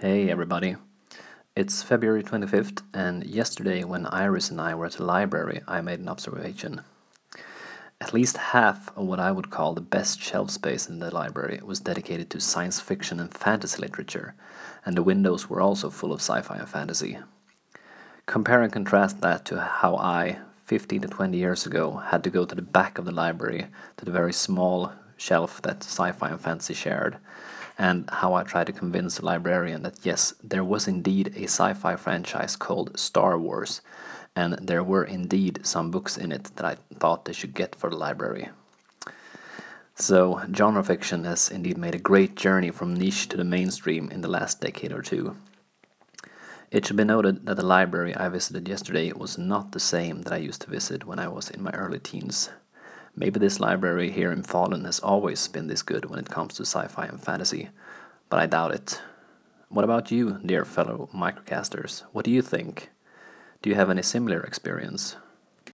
Hey everybody. It's February 25th, and yesterday, when Iris and I were at the library, I made an observation. At least half of what I would call the best shelf space in the library was dedicated to science fiction and fantasy literature, and the windows were also full of sci fi and fantasy. Compare and contrast that to how I, 15 to 20 years ago, had to go to the back of the library to the very small shelf that sci fi and fantasy shared and how I tried to convince the librarian that yes, there was indeed a sci fi franchise called Star Wars, and there were indeed some books in it that I thought they should get for the library. So, genre fiction has indeed made a great journey from niche to the mainstream in the last decade or two. It should be noted that the library I visited yesterday was not the same that I used to visit when I was in my early teens. Maybe this library here in Falun has always been this good when it comes to sci fi and fantasy, but I doubt it. What about you, dear fellow microcasters? What do you think? Do you have any similar experience?